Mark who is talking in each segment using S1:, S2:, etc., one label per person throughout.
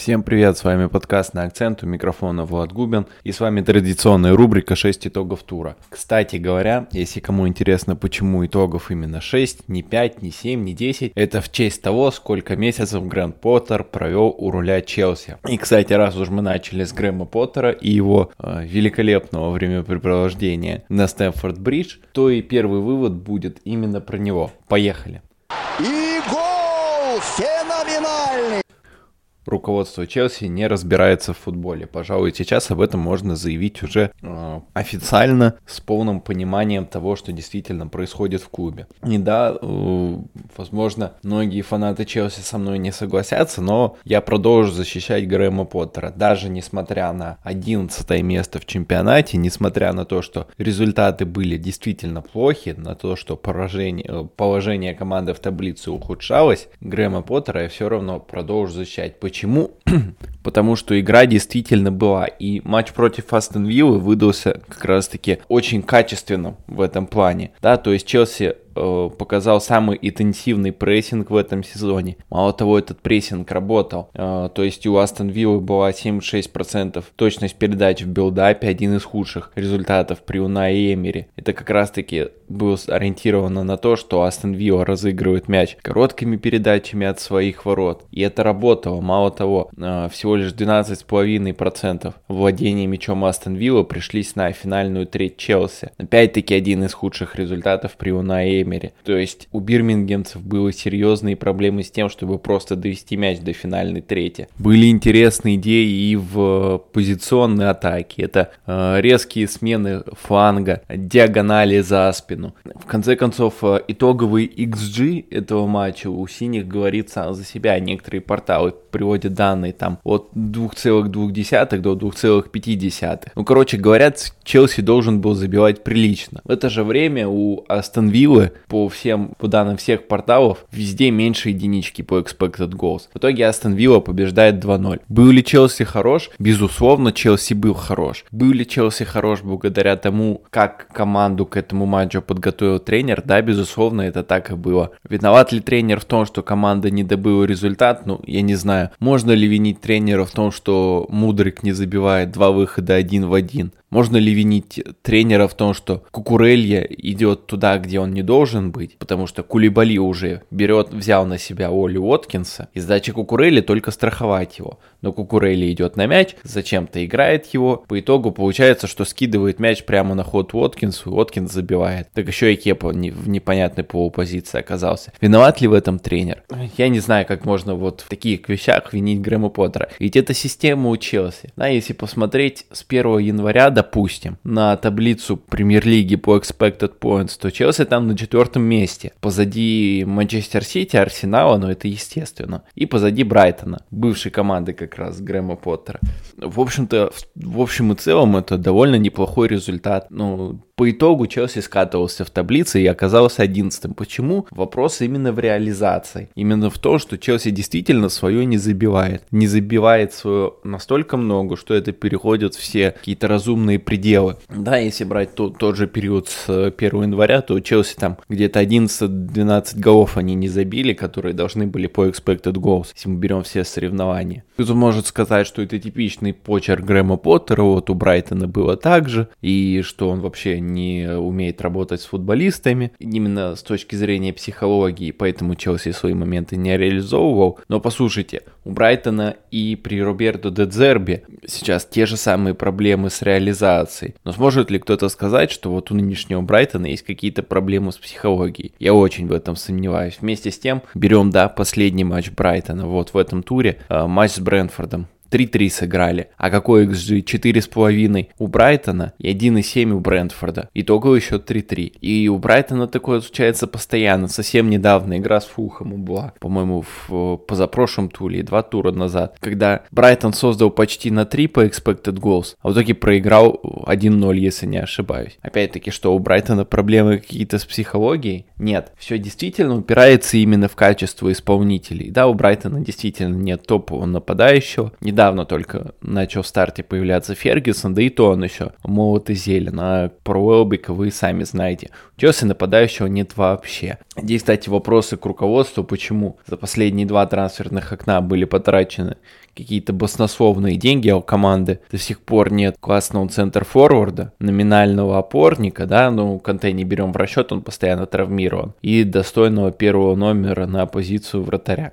S1: Всем привет, с вами подкаст на акцент, у микрофона Влад Губин, и с вами традиционная рубрика 6 итогов тура. Кстати говоря, если кому интересно, почему итогов именно 6, не 5, не 7, не 10, это в честь того, сколько месяцев Грэнд Поттер провел у руля Челси. И, кстати, раз уж мы начали с Грэма Поттера и его э, великолепного времяпрепровождения на Стэнфорд-Бридж, то и первый вывод будет именно про него. Поехали!
S2: И гол! Феноменальный!
S1: Руководство Челси не разбирается в футболе. Пожалуй, сейчас об этом можно заявить уже э, официально, с полным пониманием того, что действительно происходит в клубе. И да, э, возможно, многие фанаты Челси со мной не согласятся, но я продолжу защищать Грэма Поттера. Даже несмотря на 11 место в чемпионате, несмотря на то, что результаты были действительно плохи, на то, что поражение, э, положение команды в таблице ухудшалось, Грэма Поттера я все равно продолжу защищать. Почему? Потому что игра действительно была. И матч против Астон Виллы выдался как раз-таки очень качественным в этом плане. Да, то есть Челси показал самый интенсивный прессинг в этом сезоне. Мало того, этот прессинг работал. Э, то есть у Астон Виллы была 76% точность передач в билдапе, один из худших результатов при Унае Эмери. Это как раз таки было ориентировано на то, что Астон Вилла разыгрывает мяч короткими передачами от своих ворот. И это работало. Мало того, э, всего лишь 12,5% владения мячом Астон Вилла пришлись на финальную треть Челси. Опять-таки один из худших результатов при Унае Эмери. То есть у бирмингемцев были серьезные проблемы с тем, чтобы просто довести мяч до финальной трети. Были интересные идеи и в позиционной атаке. Это э, резкие смены фланга, диагонали за спину. В конце концов, э, итоговый XG этого матча у синих говорит сам за себя. Некоторые порталы приводят данные там от 2,2 до 2,5. Ну, короче, говорят, Челси должен был забивать прилично. В это же время у Астон Виллы по всем, по данным всех порталов, везде меньше единички по expected goals. В итоге Астон Вилла побеждает 2-0. Был ли Челси хорош? Безусловно, Челси был хорош. Был ли Челси хорош благодаря тому, как команду к этому матчу подготовил тренер? Да, безусловно, это так и было. Виноват ли тренер в том, что команда не добыла результат? Ну, я не знаю. Можно ли винить тренера в том, что Мудрик не забивает два выхода один в один? Можно ли винить тренера в том, что Кукурелья идет туда, где он не должен быть, потому что Кулибали уже берет, взял на себя Оли Уоткинса, и задача Кукурели только страховать его. Но Кукурели идет на мяч, зачем-то играет его, по итогу получается, что скидывает мяч прямо на ход Уоткинсу, и Уоткинс забивает. Так еще и Кепа не, в непонятной полупозиции оказался. Виноват ли в этом тренер? Я не знаю, как можно вот в таких вещах винить Грэма Поттера. Ведь это система у Челси. Да, если посмотреть с 1 января до допустим, на таблицу премьер-лиги по expected points, то Челси там на четвертом месте. Позади Манчестер Сити, Арсенала, но это естественно. И позади Брайтона, бывшей команды как раз Грэма Поттера. В общем-то, в общем и целом это довольно неплохой результат. Ну, по итогу Челси скатывался в таблице и оказался одиннадцатым. Почему? Вопрос именно в реализации. Именно в том, что Челси действительно свое не забивает. Не забивает свое настолько много, что это переходит все какие-то разумные пределы. Да, если брать тот, тот же период с 1 января, то Челси там где-то 11-12 голов они не забили, которые должны были по expected goals, если мы берем все соревнования. Кто-то может сказать, что это типичный почерк Грэма Поттера, вот у Брайтона было так же, и что он вообще не умеет работать с футболистами, именно с точки зрения психологии, поэтому Челси свои моменты не реализовывал. Но послушайте, у Брайтона и при Роберто де Дзерби сейчас те же самые проблемы с реализацией. Но сможет ли кто-то сказать, что вот у нынешнего Брайтона есть какие-то проблемы с психологией? Я очень в этом сомневаюсь. Вместе с тем, берем, да, последний матч Брайтона вот в этом туре, э, матч с Брэнфордом. 3-3 сыграли. А какой XG? 4,5 у Брайтона и 1,7 у Брентфорда. Итоговый счет 3-3. И у Брайтона такое случается постоянно. Совсем недавно игра с Фулхэмом была, по-моему, в позапрошлом туре, два тура назад, когда Брайтон создал почти на 3 по expected goals, а в итоге проиграл 1-0, если не ошибаюсь. Опять-таки, что у Брайтона проблемы какие-то с психологией? Нет. Все действительно упирается именно в качество исполнителей. Да, у Брайтона действительно нет топового нападающего. Недавно недавно только начал в старте появляться Фергюсон, да и то он еще молод и зелен, а про Уэлбика вы сами знаете. У Челси нападающего нет вообще. Здесь, кстати, вопросы к руководству, почему за последние два трансферных окна были потрачены какие-то баснословные деньги, а у команды до сих пор нет классного центр-форварда, номинального опорника, да, ну, Канте не берем в расчет, он постоянно травмирован, и достойного первого номера на позицию вратаря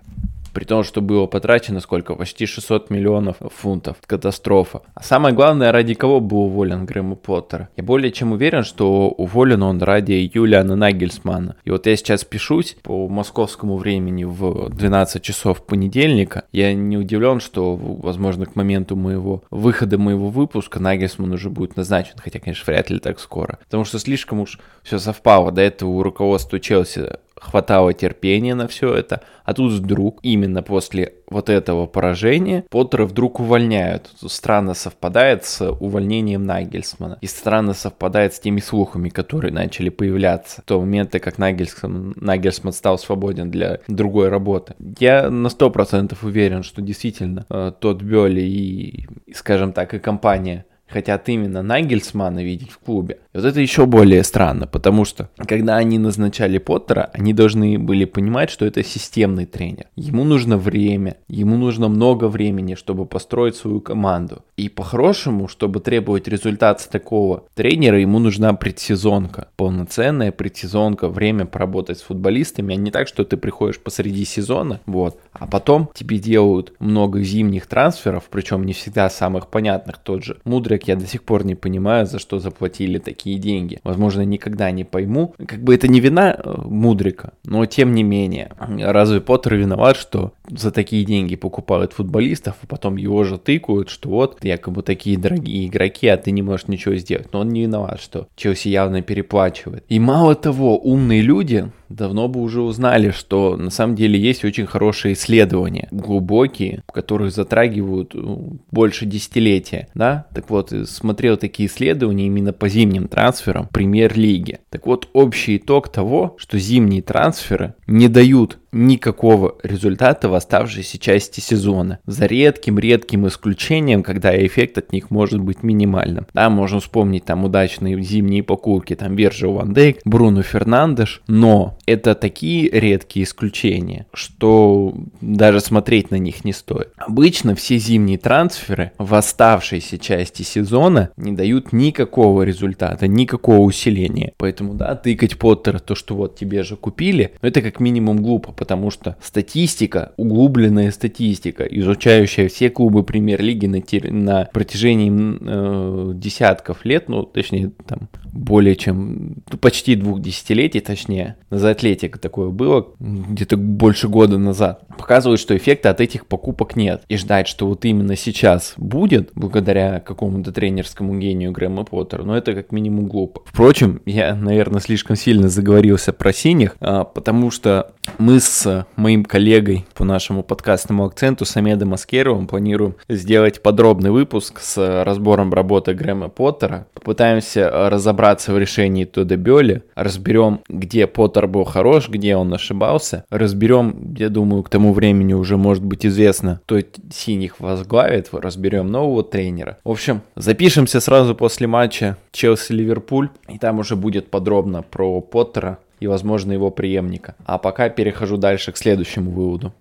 S1: при том, что было потрачено сколько? Почти 600 миллионов фунтов. Катастрофа. А самое главное, ради кого был уволен Грэм Поттер? Я более чем уверен, что уволен он ради Юлиана Нагельсмана. И вот я сейчас пишусь по московскому времени в 12 часов понедельника. Я не удивлен, что, возможно, к моменту моего выхода моего выпуска Нагельсман уже будет назначен. Хотя, конечно, вряд ли так скоро. Потому что слишком уж все совпало. До этого у руководства Челси хватало терпения на все это, а тут вдруг, именно после вот этого поражения, Поттера вдруг увольняют. Странно совпадает с увольнением Нагельсмана. И странно совпадает с теми слухами, которые начали появляться. В то момента, как Нагельсман, Нагельсман стал свободен для другой работы. Я на 100% уверен, что действительно э, тот Бёли и, скажем так, и компания хотят именно Нагельсмана видеть в клубе. И вот это еще более странно, потому что когда они назначали Поттера, они должны были понимать, что это системный тренер. Ему нужно время, ему нужно много времени, чтобы построить свою команду. И по-хорошему, чтобы требовать результат с такого тренера, ему нужна предсезонка. Полноценная предсезонка, время поработать с футболистами, а не так, что ты приходишь посреди сезона, вот, а потом тебе делают много зимних трансферов, причем не всегда самых понятных, тот же Мудрик, я до сих пор не понимаю, за что заплатили такие деньги. Возможно, никогда не пойму. Как бы это не вина э, Мудрика, но тем не менее. Разве Поттер виноват, что за такие деньги покупают футболистов, а потом его же тыкают, что вот якобы такие дорогие игроки, а ты не можешь ничего сделать. Но он не виноват, что Челси явно переплачивает. И мало того, умные люди давно бы уже узнали, что на самом деле есть очень хорошие исследования, глубокие, которые затрагивают ну, больше десятилетия, да? Так вот, смотрел такие исследования именно по зимним трансферам премьер-лиги. Так вот, общий итог того, что зимние трансферы не дают никакого результата в оставшейся части сезона. За редким-редким исключением, когда эффект от них может быть минимальным. Да, можно вспомнить там удачные зимние покупки, там Вержил Ван Дейк, Бруно Фернандеш, но это такие редкие исключения, что даже смотреть на них не стоит. Обычно все зимние трансферы в оставшейся части сезона не дают никакого результата, никакого усиления. Поэтому, да, тыкать Поттера, то, что вот тебе же купили, ну это как минимум глупо, потому что статистика, углубленная статистика, изучающая все клубы премьер-лиги на, на протяжении э, десятков лет, ну, точнее, там, более чем, ну, почти двух десятилетий, точнее, за атлетика такое было, где-то больше года назад, показывает, что эффекта от этих покупок нет. И ждать, что вот именно сейчас будет, благодаря какому-то тренерскому гению Грэма Поттера, ну, это как минимум глупо. Впрочем, я, наверное, слишком сильно заговорился про синих, а, потому что мы с моим коллегой по нашему подкастному акценту Самедом Аскеровым планируем сделать подробный выпуск с разбором работы Грэма Поттера. Попытаемся разобраться в решении Тодда Бёли, разберем, где Поттер был хорош, где он ошибался, разберем, я думаю, к тому времени уже может быть известно, кто синих возглавит, разберем нового тренера. В общем, запишемся сразу после матча Челси-Ливерпуль, и там уже будет подробно про Поттера, и, возможно, его преемника. А пока перехожу дальше к следующему выводу.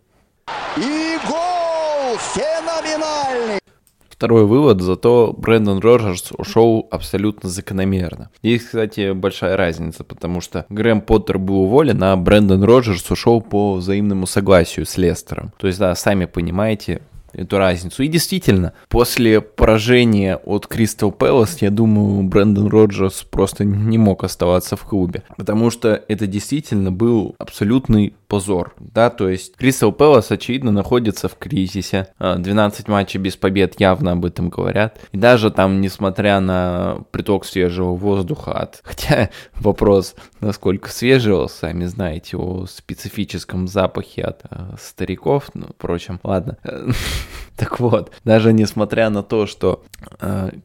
S2: И гол феноменальный!
S1: Второй вывод, зато Брэндон Роджерс ушел абсолютно закономерно. Есть, кстати, большая разница, потому что Грэм Поттер был уволен, а Брэндон Роджерс ушел по взаимному согласию с Лестером. То есть, да, сами понимаете, эту разницу. И действительно, после поражения от Кристал Пэлас, я думаю, Брэндон Роджерс просто не мог оставаться в клубе. Потому что это действительно был абсолютный позор. Да, то есть Кристал Пэлас, очевидно, находится в кризисе. 12 а, матчей без побед явно об этом говорят. И даже там, несмотря на приток свежего воздуха от... Хотя вопрос, насколько свежего, сами знаете, о специфическом запахе от э, стариков. Ну, впрочем, ладно. Так вот, даже несмотря на то, что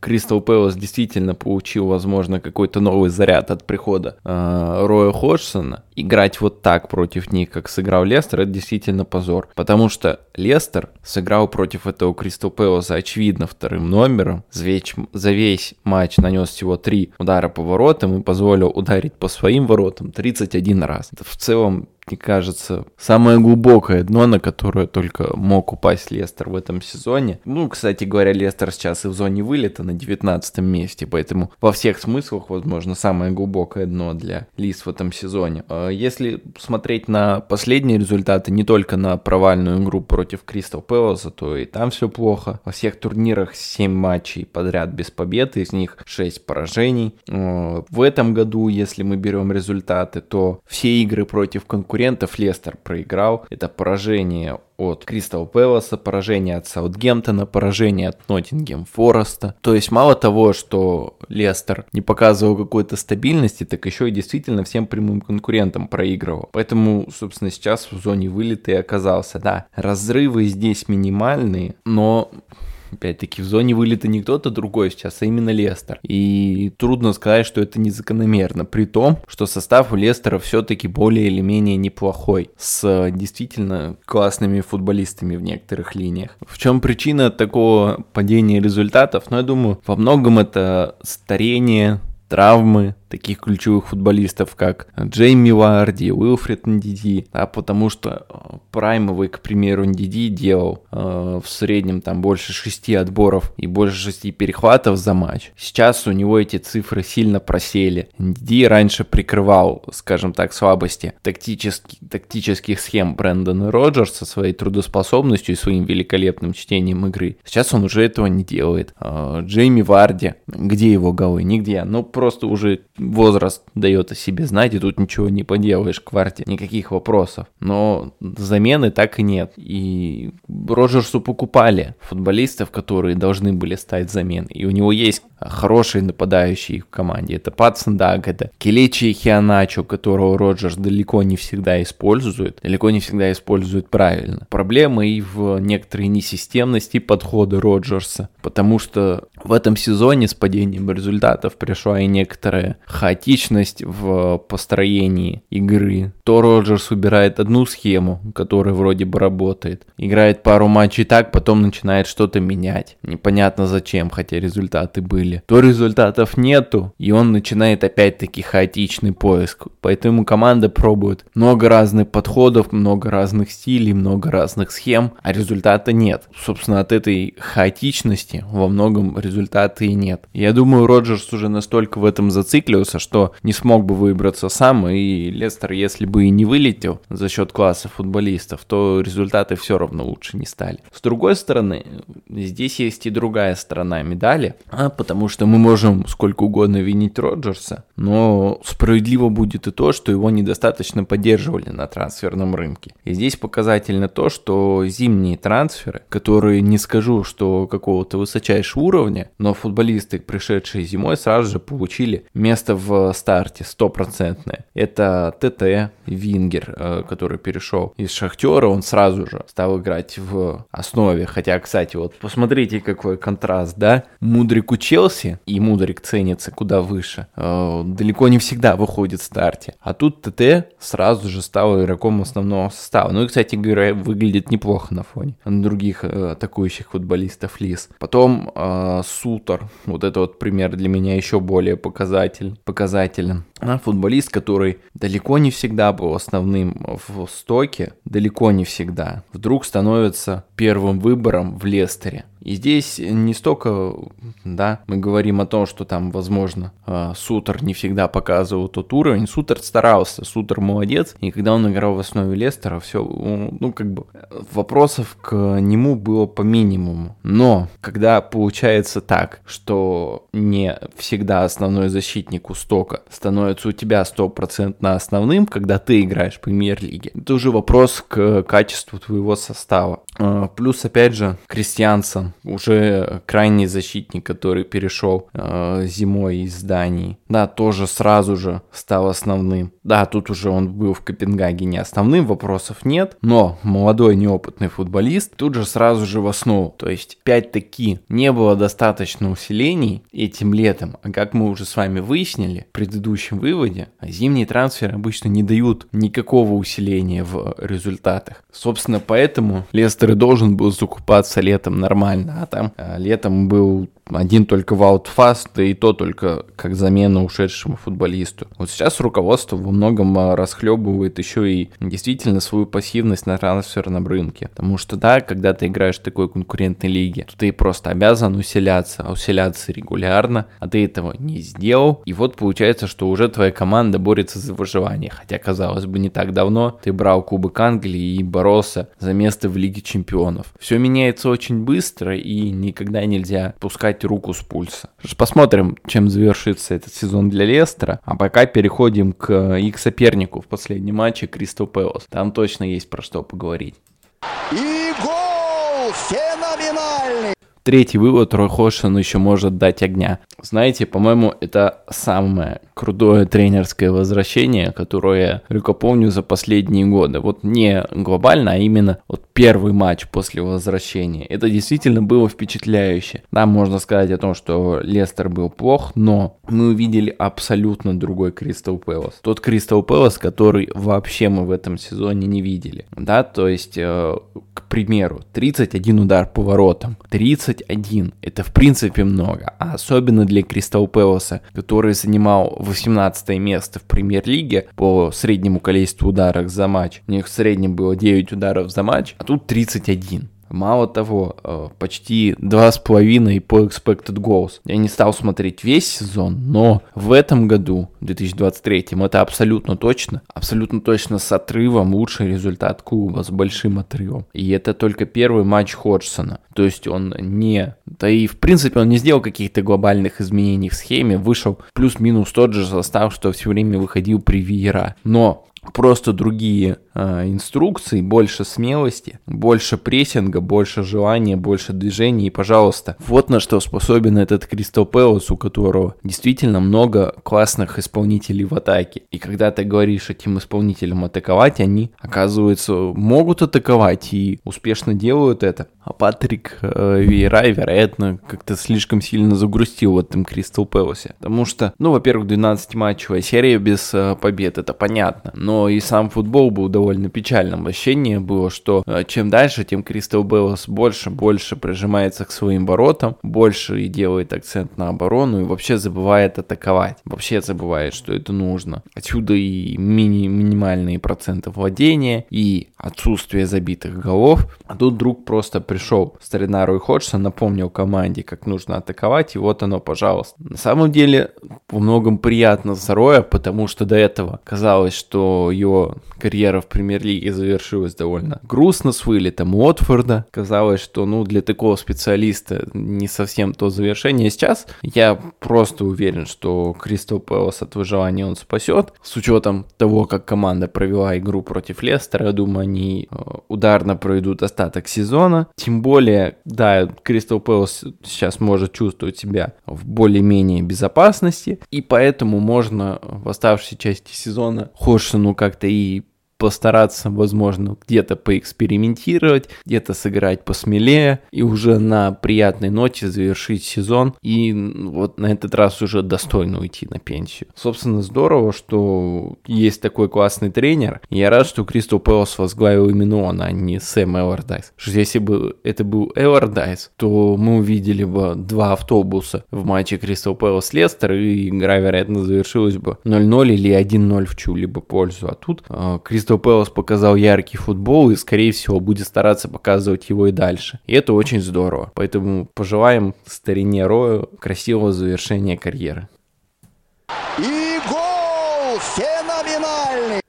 S1: Кристал э, Пэлас действительно получил, возможно, какой-то новый заряд от прихода Роя Ходжсона, играть вот так против них как сыграл Лестер, это действительно позор. Потому что Лестер сыграл против этого Кристал Пэласа, очевидно, вторым номером. За весь, за весь матч нанес всего три удара по воротам и позволил ударить по своим воротам 31 раз. Это в целом мне кажется, самое глубокое дно, на которое только мог упасть Лестер в этом сезоне. Ну, кстати говоря, Лестер сейчас и в зоне вылета на 19 месте, поэтому во всех смыслах, возможно, самое глубокое дно для Лис в этом сезоне. А если смотреть на последние результаты, не только на провальную игру против Кристал Пэласа, то и там все плохо. Во всех турнирах 7 матчей подряд без победы, из них 6 поражений. А, в этом году, если мы берем результаты, то все игры против конкурентов конкурентов Лестер проиграл. Это поражение от Кристал Пэласа, поражение от Саутгемптона, поражение от Ноттингем Фореста. То есть мало того, что Лестер не показывал какой-то стабильности, так еще и действительно всем прямым конкурентам проигрывал. Поэтому, собственно, сейчас в зоне вылета и оказался. Да, разрывы здесь минимальные, но Опять-таки, в зоне вылета не кто-то другой сейчас, а именно Лестер. И трудно сказать, что это незакономерно. При том, что состав у Лестера все-таки более или менее неплохой. С действительно классными футболистами в некоторых линиях. В чем причина такого падения результатов? Ну, я думаю, во многом это старение, травмы, таких ключевых футболистов, как Джейми Варди, Уилфред Ндиди, да, потому что э, праймовый, к примеру, Ндиди делал э, в среднем там больше шести отборов и больше шести перехватов за матч. Сейчас у него эти цифры сильно просели. Ндиди раньше прикрывал, скажем так, слабости тактических, тактических схем Брэндона Роджерса своей трудоспособностью и своим великолепным чтением игры. Сейчас он уже этого не делает. Э, Джейми Варди, где его голы? Нигде. Ну, просто уже возраст дает о себе знать, и тут ничего не поделаешь, кварте, никаких вопросов. Но замены так и нет. И Роджерсу покупали футболистов, которые должны были стать заменой. И у него есть хорошие нападающие в команде. Это Патсон Даг, это Келечи Хианачо, которого Роджерс далеко не всегда использует, далеко не всегда использует правильно. Проблема и в некоторой несистемности подхода Роджерса, потому что в этом сезоне с падением результатов пришла и некоторая хаотичность в построении игры. То Роджерс убирает одну схему, которая вроде бы работает, играет пару матчей так, потом начинает что-то менять. Непонятно зачем, хотя результаты были. То результатов нету, и он начинает опять-таки хаотичный поиск. Поэтому команда пробует много разных подходов, много разных стилей, много разных схем, а результата нет. Собственно, от этой хаотичности во многом результата и нет. Я думаю, Роджерс уже настолько в этом зациклился, что не смог бы выбраться сам, и Лестер, если бы и не вылетел за счет класса футболистов, то результаты все равно лучше не стали. С другой стороны, здесь есть и другая сторона медали, а, потому что мы можем сколько угодно винить Роджерса, но справедливо будет и то, что его недостаточно поддерживали на трансферном рынке. И здесь показательно то, что зимние трансферы, которые не скажу, что какого-то высочайшего уровня, но футболисты, пришедшие зимой, сразу же получили место в старте стопроцентное. Это ТТ Вингер, э, который перешел из Шахтера, он сразу же стал играть в основе. Хотя, кстати, вот посмотрите, какой контраст, да? Мудрик у Челси, и Мудрик ценится куда выше, э, далеко не всегда выходит в старте. А тут ТТ сразу же стал игроком основного состава. Ну и, кстати говоря, выглядит неплохо на фоне других э, атакующих футболистов Лис. Потом э, Сутор, вот это вот пример для меня еще более показатель, показателен. Футболист, который далеко не всегда был основным в стоке, далеко не всегда, вдруг становится первым выбором в Лестере. И здесь не столько, да, мы говорим о том, что там, возможно, а, Сутер не всегда показывал тот уровень. Сутер старался, Сутер молодец. И когда он играл в основе Лестера, все, ну, как бы, вопросов к нему было по минимуму. Но, когда получается так, что не всегда основной защитник у стока становится у тебя стопроцентно основным, когда ты играешь в премьер-лиге, это уже вопрос к качеству твоего состава. А, плюс, опять же, Кристиансон, уже крайний защитник, который перешел э, зимой из Дании. Да, тоже сразу же стал основным. Да, тут уже он был в Копенгагене основным, вопросов нет. Но молодой неопытный футболист тут же сразу же в основу. То есть, опять-таки, не было достаточно усилений этим летом. А как мы уже с вами выяснили в предыдущем выводе, зимние трансферы обычно не дают никакого усиления в результатах. Собственно, поэтому Лестер и должен был закупаться летом нормально, а там а, летом был один только ваутфаст, да и то только как замена ушедшему футболисту. Вот сейчас руководство во многом а, расхлебывает еще и действительно свою пассивность на трансферном рынке. Потому что да, когда ты играешь в такой конкурентной лиге, то ты просто обязан усиляться, а усиляться регулярно, а ты этого не сделал. И вот получается, что уже твоя команда борется за выживание. Хотя, казалось бы, не так давно ты брал Кубок Англии и боролся за место в Лиге Чемпионов. Все меняется очень быстро и никогда нельзя пускать убрать руку с пульса. Посмотрим, чем завершится этот сезон для Лестера. А пока переходим к их сопернику в последнем матче Кристал Пэлас. Там точно есть про что поговорить.
S2: И гол феноменальный!
S1: Третий вывод, Рой Хошин еще может дать огня. Знаете, по-моему, это самое крутое тренерское возвращение, которое я только помню за последние годы. Вот не глобально, а именно вот первый матч после возвращения. Это действительно было впечатляюще. Да, можно сказать о том, что Лестер был плох, но мы увидели абсолютно другой Кристал Пэлас. Тот Кристал Пэлас, который вообще мы в этом сезоне не видели. Да, то есть, э, к примеру, 31 удар по воротам. 31. Это в принципе много. А особенно для Кристал Пэласа, который занимал 18 место в премьер-лиге по среднему количеству ударов за матч. У них в среднем было 9 ударов за матч, а тут 31. Мало того, э, почти 2,5 по expected goals. Я не стал смотреть весь сезон, но в этом году, в 2023, это абсолютно точно, абсолютно точно с отрывом лучший результат клуба, с большим отрывом. И это только первый матч Ходжсона. То есть он не... Да и в принципе он не сделал каких-то глобальных изменений в схеме, вышел плюс-минус тот же состав, что все время выходил при Виера. Но просто другие э, инструкции, больше смелости, больше прессинга, больше желания, больше движений. И, пожалуйста, вот на что способен этот Кристал Пэлас, у которого действительно много классных исполнителей в атаке. И когда ты говоришь этим исполнителям атаковать, они, оказывается, могут атаковать и успешно делают это. А Патрик э, Вейра, вероятно, как-то слишком сильно загрустил в этом Кристал Пэласе. Потому что, ну, во-первых, 12-матчевая серия без э, побед, это понятно. Но и сам футбол был довольно печальным. Ощущение было, что э, чем дальше, тем Кристал Пэлас больше, больше прижимается к своим воротам, больше и делает акцент на оборону и вообще забывает атаковать. Вообще забывает, что это нужно. Отсюда и мини минимальные проценты владения, и отсутствие забитых голов. А тут друг просто пришел старина Рой Ходжсон, напомнил команде, как нужно атаковать, и вот оно, пожалуйста. На самом деле, во многом приятно за Роя, потому что до этого казалось, что его карьера в премьер-лиге завершилась довольно грустно с вылетом Уотфорда. Казалось, что, ну, для такого специалиста не совсем то завершение. Сейчас я просто уверен, что Кристал Пэлас от выживания он спасет. С учетом того, как команда провела игру против Лестера, я думаю, они э, ударно проведут остаток сезона. Тем более, да, Кристал Пэлас сейчас может чувствовать себя в более-менее безопасности, и поэтому можно в оставшейся части сезона Ходжсону как-то и постараться, возможно, где-то поэкспериментировать, где-то сыграть посмелее и уже на приятной ноте завершить сезон и вот на этот раз уже достойно уйти на пенсию. Собственно, здорово, что есть такой классный тренер. Я рад, что Кристал Пэлас возглавил именно он, а не Сэм Эвардайс. Что если бы это был Эвардайс, то мы увидели бы два автобуса в матче Кристал Пэлас Лестер, и игра, вероятно, завершилась бы 0-0 или 1-0 в чью-либо пользу. А тут э, Кристал Кристал Пэлас показал яркий футбол и, скорее всего, будет стараться показывать его и дальше. И это очень здорово. Поэтому пожелаем старине Рою красивого завершения карьеры.
S2: И гол феноменальный!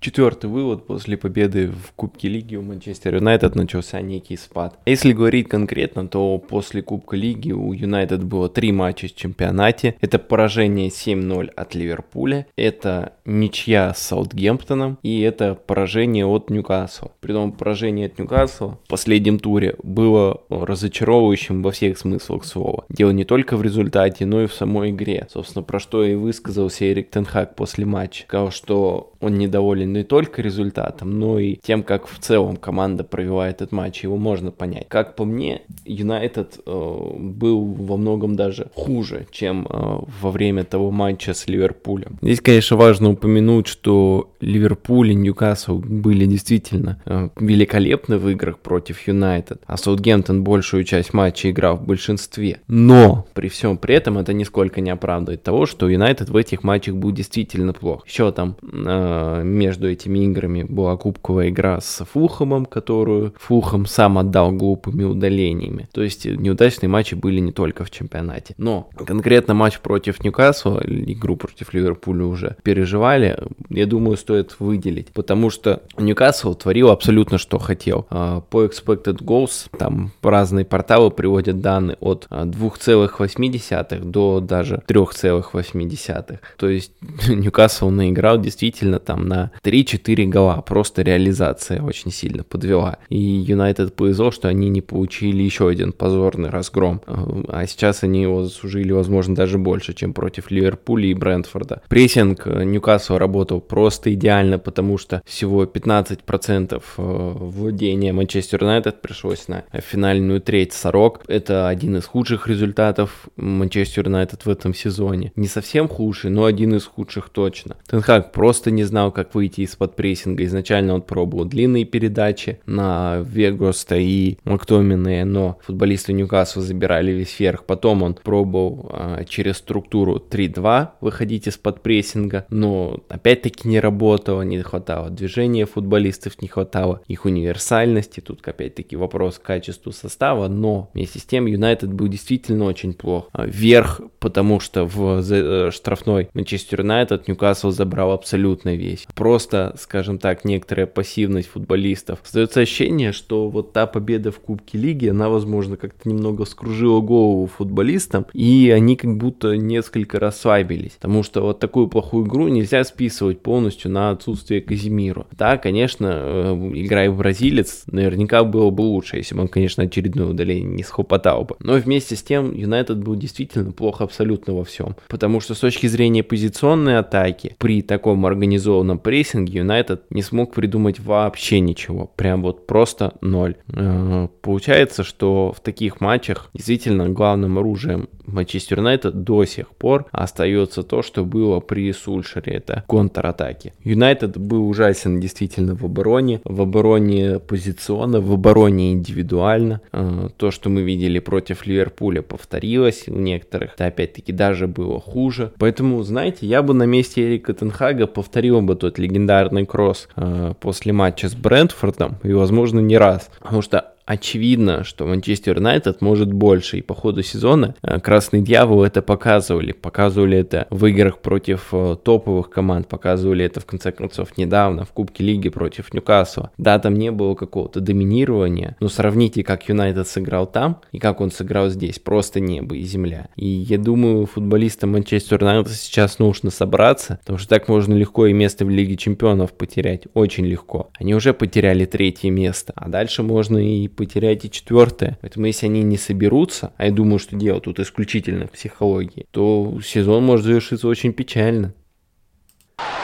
S1: Четвертый вывод после победы в Кубке Лиги у Манчестер Юнайтед начался некий спад. Если говорить конкретно, то после Кубка Лиги у Юнайтед было три матча в чемпионате. Это поражение 7-0 от Ливерпуля, это ничья с Саутгемптоном и это поражение от Ньюкасла. Притом поражение от Ньюкасла в последнем туре было разочаровывающим во всех смыслах слова. Дело не только в результате, но и в самой игре. Собственно, про что и высказался Эрик Тенхак после матча. Сказал, что он недоволен не только результатом, но и тем, как в целом команда провела этот матч. Его можно понять. Как по мне, Юнайтед э, был во многом даже хуже, чем э, во время того матча с Ливерпулем. Здесь, конечно, важно упомянуть, что Ливерпуль и Ньюкасл были действительно э, великолепны в играх против Юнайтед, а Саутгемптон большую часть матча играл в большинстве. Но при всем при этом это нисколько не оправдывает того, что Юнайтед в этих матчах был действительно плох. Еще там э, между этими играми была кубковая игра с Фулхэмом, которую Фулхэм сам отдал глупыми удалениями. То есть неудачные матчи были не только в чемпионате. Но конкретно матч против Ньюкасла, игру против Ливерпуля уже переживали, я думаю, стоит выделить. Потому что Ньюкасл творил абсолютно что хотел. А, по expected goals, там разные порталы приводят данные от 2,8 а, до даже 3,8. То есть Ньюкасл наиграл действительно там на 3-4 гола. Просто реализация очень сильно подвела. И Юнайтед повезло, что они не получили еще один позорный разгром. А сейчас они его заслужили, возможно, даже больше, чем против Ливерпуля и Брентфорда. Прессинг э, Ньюкасла работал просто идеально, потому что всего 15% э, владения Манчестер Юнайтед пришлось на финальную треть сорок. Это один из худших результатов Манчестер Юнайтед в этом сезоне. Не совсем худший, но один из худших точно. Тенхак просто не знал, как выйти из-под прессинга. Изначально он пробовал длинные передачи на Вегоста и Мактомине, но футболисты Ньюкасла забирали весь верх. Потом он пробовал а, через структуру 3-2 выходить из-под прессинга, но опять-таки не работало, не хватало движения футболистов, не хватало их универсальности. Тут опять-таки вопрос к качеству состава, но вместе с тем Юнайтед был действительно очень плох. А, верх, потому что в э, штрафной Манчестер Юнайтед Ньюкасл забрал абсолютно весь. Просто, скажем так, некоторая пассивность футболистов. Создается ощущение, что вот та победа в Кубке Лиги, она, возможно, как-то немного скружила голову футболистам, и они как будто несколько расслабились. Потому что вот такую плохую игру нельзя списывать полностью на отсутствие Казимиру. Да, конечно, э, играя в бразилец, наверняка было бы лучше, если бы он, конечно, очередное удаление не схлопотал бы. Но вместе с тем, Юнайтед был действительно плохо абсолютно во всем. Потому что с точки зрения позиционной атаки, при таком организованном прессинге Юнайтед не смог придумать вообще ничего. Прям вот просто ноль. Э, получается, что в таких матчах действительно главным оружием Манчестер Юнайтед до сих пор остается то, что было при Сульшере, это контратаки. Юнайтед был ужасен действительно в обороне, в обороне позиционно, в обороне индивидуально. Э, то, что мы видели против Ливерпуля, повторилось у некоторых, это опять-таки даже было хуже. Поэтому, знаете, я бы на месте Эрика Тенхага повторил бы тот легендарный кросс э, после матча с Брентфордом, и, возможно, не раз. Потому что очевидно, что Манчестер Юнайтед может больше. И по ходу сезона э, Красный Дьявол это показывали. Показывали это в играх против э, топовых команд. Показывали это, в конце концов, недавно в Кубке Лиги против Ньюкасла. Да, там не было какого-то доминирования, но сравните, как Юнайтед сыграл там и как он сыграл здесь. Просто небо и земля. И я думаю, футболистам Манчестер Юнайтед сейчас нужно собраться, потому что так можно легко и место в Лиге Чемпионов потерять. Очень легко. Они уже потеряли третье место, а дальше можно и потеряете четвертое. Поэтому если они не соберутся, а я думаю, что дело тут исключительно в психологии, то сезон может завершиться очень печально.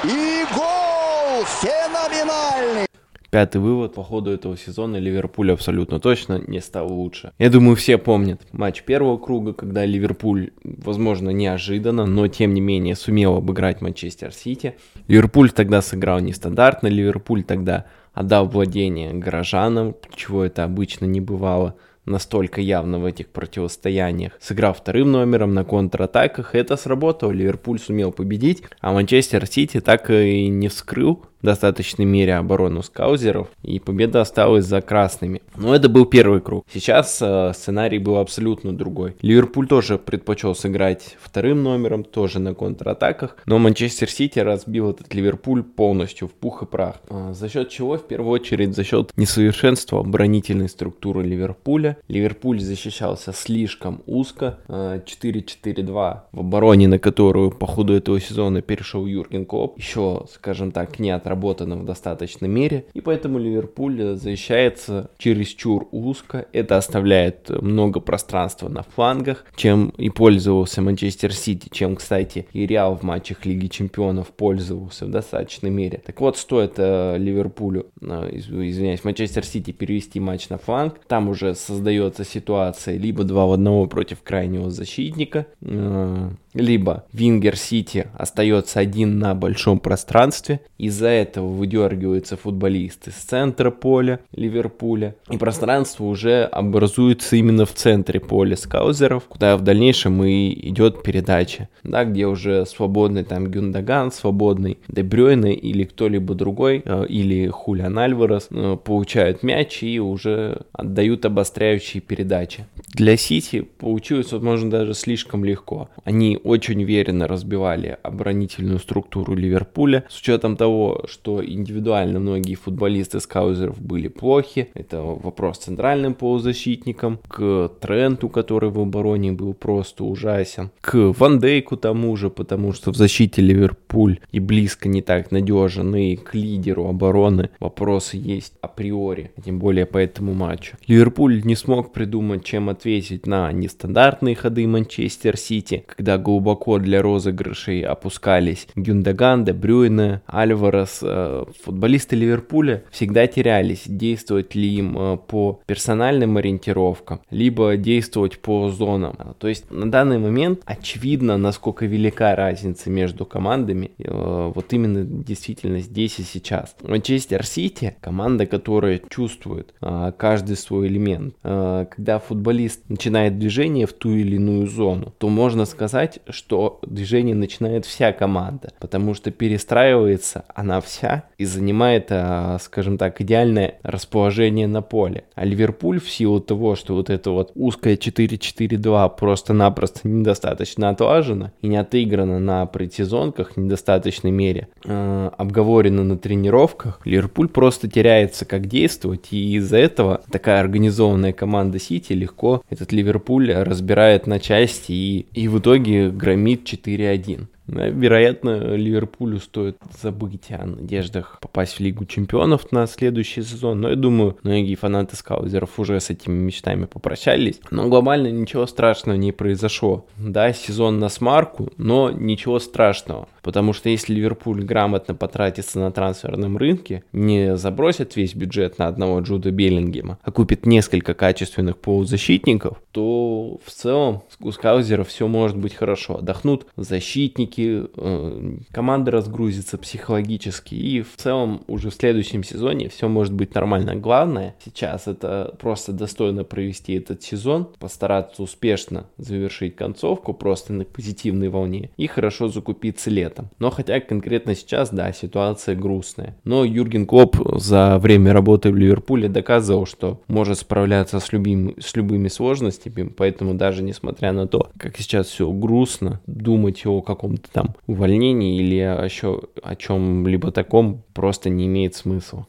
S2: И гол феноменальный!
S1: Пятый вывод по ходу этого сезона Ливерпуль абсолютно точно не стал лучше. Я думаю, все помнят матч первого круга, когда Ливерпуль, возможно, неожиданно, но тем не менее сумел обыграть Манчестер Сити. Ливерпуль тогда сыграл нестандартно, Ливерпуль тогда отдал владение горожанам, чего это обычно не бывало настолько явно в этих противостояниях. Сыграв вторым номером на контратаках, это сработало. Ливерпуль сумел победить, а Манчестер Сити так и не вскрыл достаточной мере оборону скаузеров, и победа осталась за красными. Но это был первый круг. Сейчас э, сценарий был абсолютно другой. Ливерпуль тоже предпочел сыграть вторым номером, тоже на контратаках, но Манчестер Сити разбил этот Ливерпуль полностью в пух и прах. Э, за счет чего? В первую очередь за счет несовершенства оборонительной структуры Ливерпуля. Ливерпуль защищался слишком узко. Э, 4-4-2 в обороне, на которую по ходу этого сезона перешел Юрген Клоп. Еще, скажем так, не от отработано в достаточной мере, и поэтому Ливерпуль защищается чересчур узко, это оставляет много пространства на флангах, чем и пользовался Манчестер Сити, чем, кстати, и Реал в матчах Лиги Чемпионов пользовался в достаточной мере. Так вот, стоит э, Ливерпулю, э, извиняюсь, Манчестер Сити перевести матч на фланг, там уже создается ситуация либо 2 в 1 против крайнего защитника, э, либо Вингер Сити остается один на большом пространстве, из-за этого выдергиваются футболисты с центра поля Ливерпуля, и пространство уже образуется именно в центре поля скаузеров, куда в дальнейшем и идет передача, да, где уже свободный там Гюндаган, свободный Дебрёйне или кто-либо другой, э, или Хулиан Альварес э, получают мяч и уже отдают обостряющие передачи. Для Сити получилось, возможно, даже слишком легко. Они очень уверенно разбивали оборонительную структуру Ливерпуля, с учетом того, что индивидуально многие футболисты скаузеров были плохи. Это вопрос центральным полузащитникам, к Тренту, который в обороне был просто ужасен, к Ван Дейку тому же, потому что в защите Ливерпуль и близко не так надежен, и к лидеру обороны вопросы есть априори, тем более по этому матчу. Ливерпуль не смог придумать, чем ответить на нестандартные ходы Манчестер Сити, когда гол глубоко для розыгрышей опускались Гюндаган, Де Брюйне, Альварес. Э, футболисты Ливерпуля всегда терялись, действовать ли им э, по персональным ориентировкам, либо действовать по зонам. То есть на данный момент очевидно, насколько велика разница между командами, э, вот именно действительно здесь и сейчас. Манчестер Сити, команда, которая чувствует каждый свой элемент. Когда футболист начинает движение в ту или иную зону, то можно сказать, что движение начинает вся команда, потому что перестраивается она вся и занимает, а, скажем так, идеальное расположение на поле. А Ливерпуль в силу того, что вот это вот узкое 4-4-2 просто-напросто недостаточно отлажено и не отыграно на предсезонках в недостаточной мере, э, обговорено на тренировках, Ливерпуль просто теряется, как действовать, и из-за этого такая организованная команда Сити легко этот Ливерпуль разбирает на части и, и в итоге громит 4-1. Вероятно, Ливерпулю стоит забыть о надеждах попасть в Лигу Чемпионов на следующий сезон. Но я думаю, многие фанаты скаузеров уже с этими мечтами попрощались. Но глобально ничего страшного не произошло. Да, сезон на смарку, но ничего страшного. Потому что если Ливерпуль грамотно потратится на трансферном рынке, не забросит весь бюджет на одного Джуда Беллингема, а купит несколько качественных полузащитников, то в целом у скаузеров все может быть хорошо. Отдохнут защитники, э, команда разгрузится психологически, и в целом уже в следующем сезоне все может быть нормально. Главное сейчас это просто достойно провести этот сезон, постараться успешно завершить концовку просто на позитивной волне и хорошо закупиться летом. Но хотя конкретно сейчас, да, ситуация грустная. Но Юрген Клоп за время работы в Ливерпуле доказывал, что может справляться с, любим, с любыми сложностями, поэтому даже несмотря на то, как сейчас все грустно, думать о каком-то там увольнении или еще о чем-либо таком просто не имеет смысла.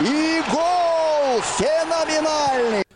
S2: И гол! Феноменальный!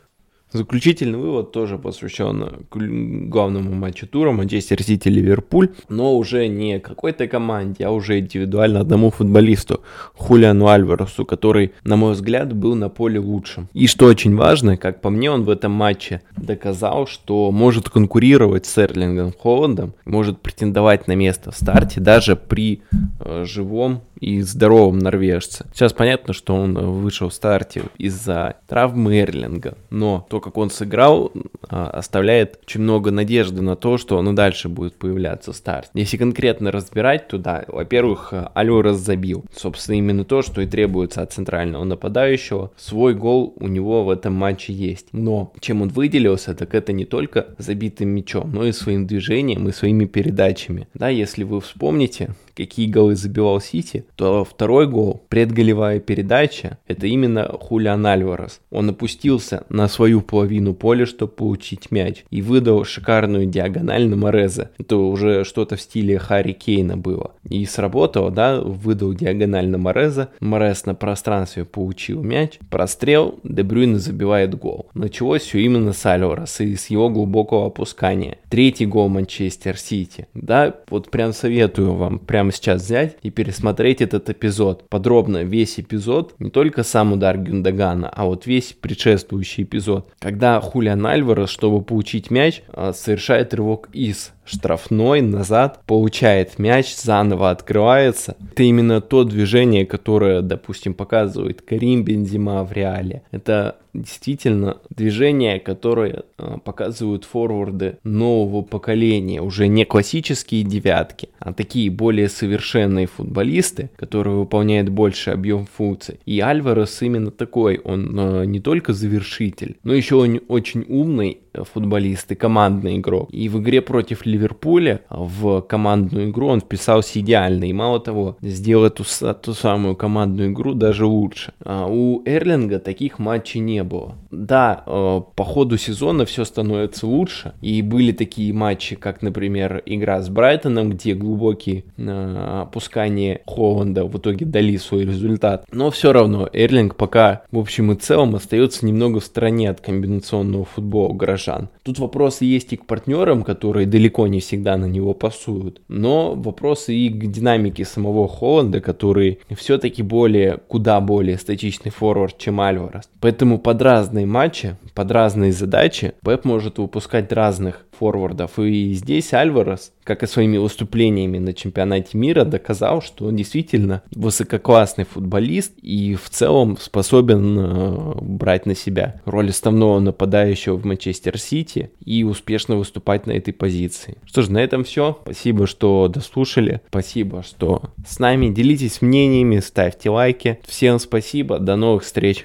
S1: Заключительный вывод тоже посвящен главному матчу тура Манчестер Сити Ливерпуль, но уже не какой-то команде, а уже индивидуально одному футболисту Хулиану Альваресу, который, на мой взгляд, был на поле лучшим. И что очень важно, как по мне, он в этом матче доказал, что может конкурировать с Эрлингом Холландом, может претендовать на место в старте даже при э, живом и здоровом норвежце. Сейчас понятно, что он вышел в старте из-за травмы Эрлинга, но то, как он сыграл, а, оставляет очень много надежды на то, что он и дальше будет появляться в старте. Если конкретно разбирать, то да, во-первых, Альорес забил. Собственно, именно то, что и требуется от центрального нападающего. Свой гол у него в этом матче есть. Но чем он выделился, так это не только забитым мячом, но и своим движением и своими передачами. Да, если вы вспомните, какие голы забивал Сити, то второй гол, предголевая передача, это именно Хулиан Альварес. Он опустился на свою половину поля, чтобы получить мяч, и выдал шикарную диагональ на Морезе. Это уже что-то в стиле Харри Кейна было. И сработало, да, выдал диагональ на Мореза, Морез на пространстве получил мяч, прострел, Дебрюйн забивает гол. Началось все именно с Альвареса и с его глубокого опускания. Третий гол Манчестер Сити. Да, вот прям советую вам, прям прямо сейчас взять и пересмотреть этот эпизод. Подробно весь эпизод, не только сам удар Гюндагана, а вот весь предшествующий эпизод. Когда Хулиан Альварес, чтобы получить мяч, а, совершает рывок из штрафной назад, получает мяч, заново открывается. Это именно то движение, которое, допустим, показывает Карим Бензима в реале. Это действительно движения, которые э, показывают форварды нового поколения, уже не классические девятки, а такие более совершенные футболисты, которые выполняют больше объем функций. И Альварес именно такой, он э, не только завершитель, но еще он очень умный футболист и командный игрок. И в игре против Ливерпуля в командную игру он вписался идеально. И мало того, сделал эту ту самую командную игру даже лучше. А у Эрлинга таких матчей не было. Да, э, по ходу сезона все становится лучше. И были такие матчи, как, например, игра с Брайтоном, где глубокие э, опускания Холланда в итоге дали свой результат. Но все равно Эрлинг пока в общем и целом остается немного в стороне от комбинационного футбола горожан. Тут вопросы есть и к партнерам, которые далеко не всегда на него пасуют, но вопросы и к динамике самого Холланда, который все-таки более, куда более статичный форвард, чем Альварес. Поэтому под разные матчи, под разные задачи Пеп может выпускать разных форвардов. И здесь Альварес, как и своими выступлениями на чемпионате мира, доказал, что он действительно высококлассный футболист и в целом способен э, брать на себя роль основного нападающего в Манчестер Сити и успешно выступать на этой позиции. Что ж, на этом все. Спасибо, что дослушали. Спасибо, что с нами. Делитесь мнениями, ставьте лайки. Всем спасибо. До новых встреч.